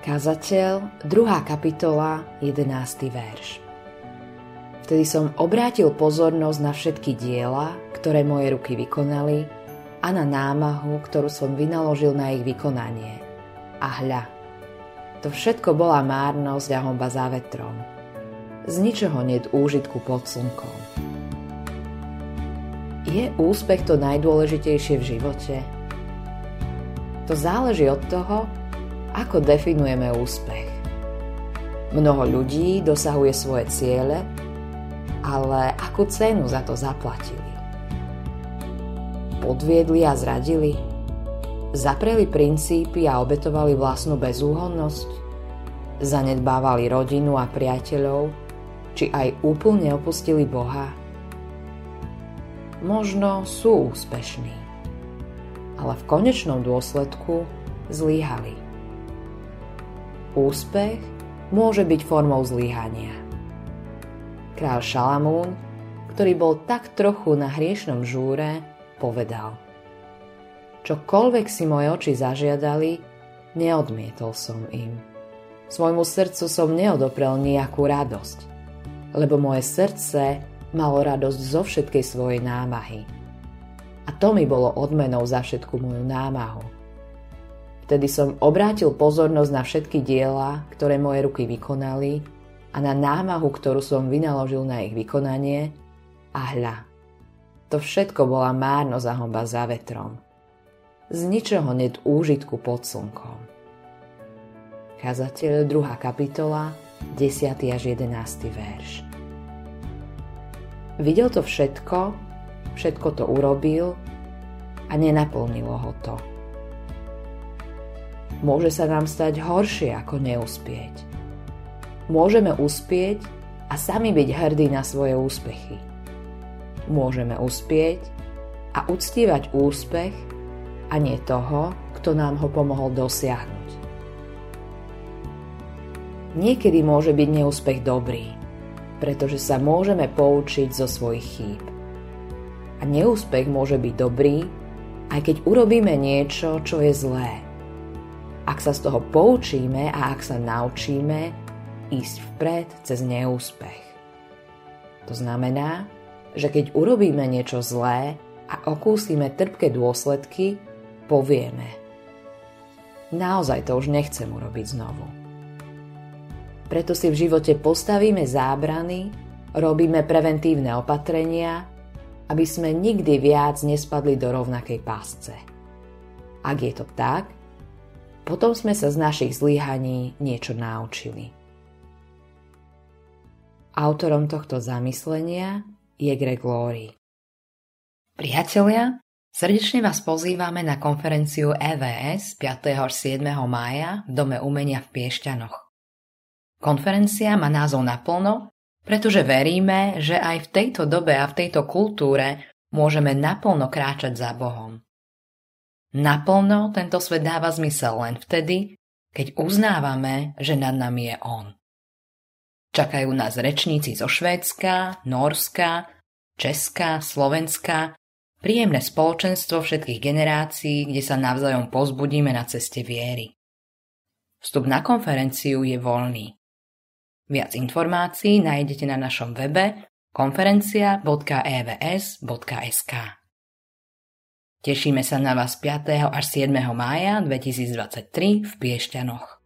Kazateľ, 2. kapitola, 11. verš. Vtedy som obrátil pozornosť na všetky diela, ktoré moje ruky vykonali a na námahu, ktorú som vynaložil na ich vykonanie. A hľa, to všetko bola márnosť a homba za vetrom. Z ničoho net úžitku pod slnkom. Je úspech to najdôležitejšie v živote? To záleží od toho, ako definujeme úspech. Mnoho ľudí dosahuje svoje ciele ale akú cenu za to zaplatili? Podviedli a zradili? Zapreli princípy a obetovali vlastnú bezúhonnosť? Zanedbávali rodinu a priateľov? Či aj úplne opustili Boha? Možno sú úspešní, ale v konečnom dôsledku zlíhali. Úspech môže byť formou zlíhania Král Šalamún, ktorý bol tak trochu na hriešnom žúre, povedal Čokoľvek si moje oči zažiadali, neodmietol som im. Svojmu srdcu som neodoprel nejakú radosť, lebo moje srdce malo radosť zo všetkej svojej námahy. A to mi bolo odmenou za všetku moju námahu. Vtedy som obrátil pozornosť na všetky diela, ktoré moje ruky vykonali a na námahu, ktorú som vynaložil na ich vykonanie a hľa. To všetko bola márnosť a homba za vetrom. Z ničoho net úžitku pod slnkom. Kazateľ 2. kapitola 10. až 11. verš. Videl to všetko, všetko to urobil a nenaplnilo ho to. Môže sa nám stať horšie ako neúspieť Môžeme uspieť a sami byť hrdí na svoje úspechy. Môžeme uspieť a uctívať úspech a nie toho, kto nám ho pomohol dosiahnuť. Niekedy môže byť neúspech dobrý, pretože sa môžeme poučiť zo svojich chýb. A neúspech môže byť dobrý, aj keď urobíme niečo, čo je zlé. Ak sa z toho poučíme a ak sa naučíme, ísť vpred cez neúspech. To znamená, že keď urobíme niečo zlé a okúsime trpké dôsledky, povieme Naozaj to už nechcem urobiť znovu. Preto si v živote postavíme zábrany, robíme preventívne opatrenia, aby sme nikdy viac nespadli do rovnakej pásce. Ak je to tak, potom sme sa z našich zlyhaní niečo naučili. Autorom tohto zamyslenia je Greg Laurie. Priatelia, srdečne vás pozývame na konferenciu EVS 5. až 7. mája v Dome umenia v Piešťanoch. Konferencia má názov naplno, pretože veríme, že aj v tejto dobe a v tejto kultúre môžeme naplno kráčať za Bohom. Naplno tento svet dáva zmysel len vtedy, keď uznávame, že nad nami je On. Čakajú nás rečníci zo Švédska, Norska, Česka, Slovenska, príjemné spoločenstvo všetkých generácií, kde sa navzájom pozbudíme na ceste viery. Vstup na konferenciu je voľný. Viac informácií nájdete na našom webe konferencia.evs.sk. Tešíme sa na vás 5. až 7. mája 2023 v Piešťanoch.